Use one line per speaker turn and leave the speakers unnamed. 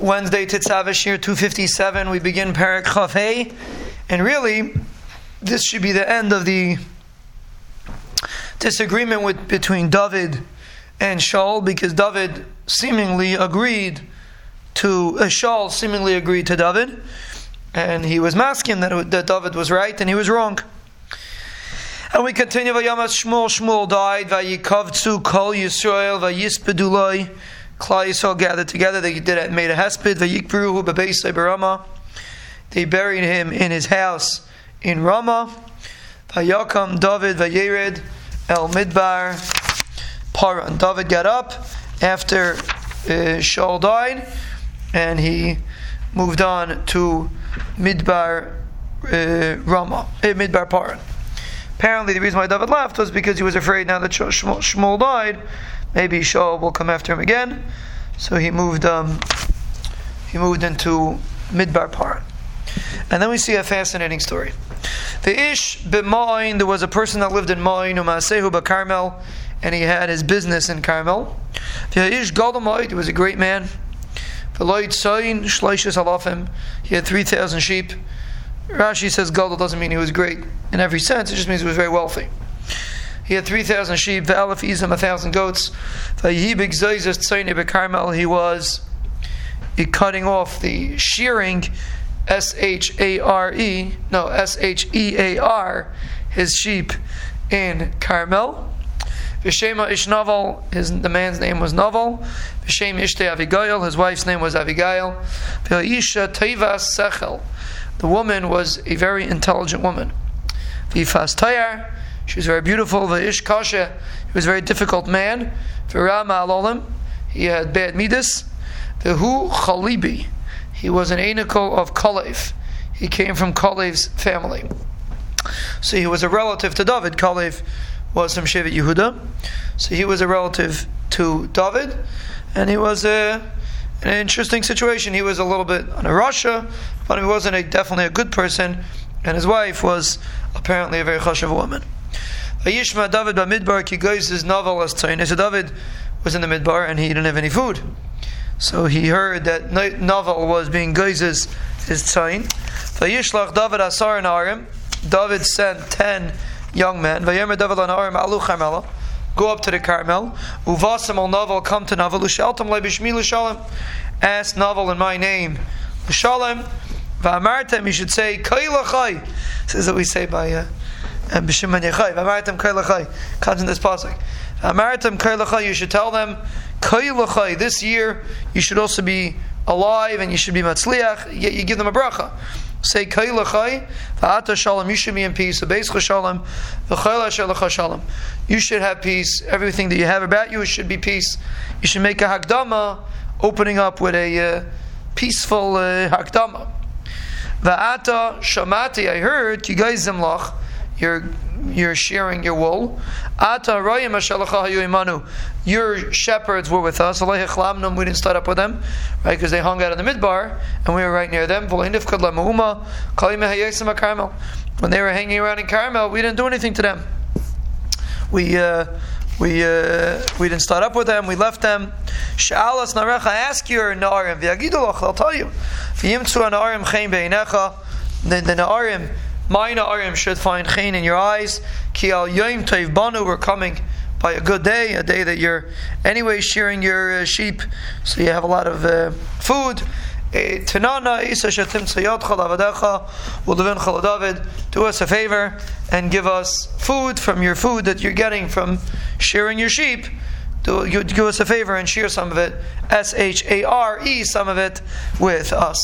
Wednesday, Titzav year 257, we begin Perek Chafei, and really, this should be the end of the disagreement with, between David and Shaul, because David seemingly agreed to, uh, Shaul seemingly agreed to David, and he was masking that, that David was right and he was wrong. And we continue, Vayamas Shmuel, Shmuel died, Vayikavtsu Kol Yisrael, Vayispeduloi, Klal Yisrael gathered together. They did it, made a hesped. They buried him in his house in Ramah. Vayakam David vayered el midbar paran. David got up after uh, Shaul died, and he moved on to midbar uh, uh, midbar paran. Apparently, the reason why David left was because he was afraid now that Shmuel died maybe Shaul will come after him again. So he moved um, he moved into Midbar Paran. And then we see a fascinating story. The Ish b'Moin, there was a person that lived in Moin, Umasehu Carmel, and he had his business in Carmel. The Ish Goldamoid, he was a great man. The Veloid Soin, Shleishis Alafim, he had 3,000 sheep. Rashi says Gadol doesn't mean he was great in every sense, it just means he was very wealthy. He had 3,000 sheep, Ve'alef Izam, 1,000 goats. Ve'yibig Zoizas Tzoyne Bekarmel, he was cutting off the shearing, S H A R E, no, S H E A R, his sheep in Carmel. Vishema Ish Naval, his, the man's name was Naval. Vishem Ishte Avigail, his wife's name was Abigail. Ve'isha Teivas Sechel, the woman was a very intelligent woman. Vifas Tayar, she was very beautiful. Va'ish Kasha, he was a very difficult man. V'rama alolim, he had bad midas. V'hu Chalibi, he was an anical of Kalev. He came from Kalev's family. So he was a relative to David. Kalev was from Shevet Yehuda. So he was a relative to David. And he was a, an interesting situation. He was a little bit on a rasha, but he wasn't a, definitely a good person. And his wife was apparently a very chashav woman. Vayishma David Bamidbar ki goes his Naval as tzayin. So David was in the midbar and he didn't have any food. So he heard that Naval was being goizes his tzayin. Vayishlach David asar and arim. David sent ten young men. Vayemer David an arim alu Carmela. Go up to the Carmel. Uvasim al Naval come to Naval. Ushaltam lebishmi l'shalom. Ask Naval in my name. L'shalom. Va'amartem, you should say, Kailachai. This is what we say by uh, and b'shimon yechai. V'amaritam kailachai. Comes in this pasuk. V'amaritam kailachai. You should tell them kailachai. This year you should also be alive and you should be matzliach. Yet you give them a bracha. Say kailachai. V'ata shalom. You should be in peace. V'beis shalom. V'chayla shalom. You should have peace. Everything that you have about you should be peace. You should make a hakdama, opening up with a uh, peaceful uh, hakdama. Va'ata shamati. I heard you guys you're you're shearing your wool. Your shepherds were with us. We didn't start up with them, right? Because they hung out in the midbar, and we were right near them. When they were hanging around in Carmel, we didn't do anything to them. We uh, we uh, we didn't start up with them. We left them. Sha'alas narecha, ask your na'arim. I'll tell you. The na'arim Mina Arim should find chain in your eyes. Ki al yom tov banu, we're coming by a good day, a day that you're anyway shearing your uh, sheep, so you have a lot of uh, food. Eh. Do us a favor and give us food from your food that you're getting from shearing your sheep. Do, give us a favor and share some of it, S H A R E, some of it with us.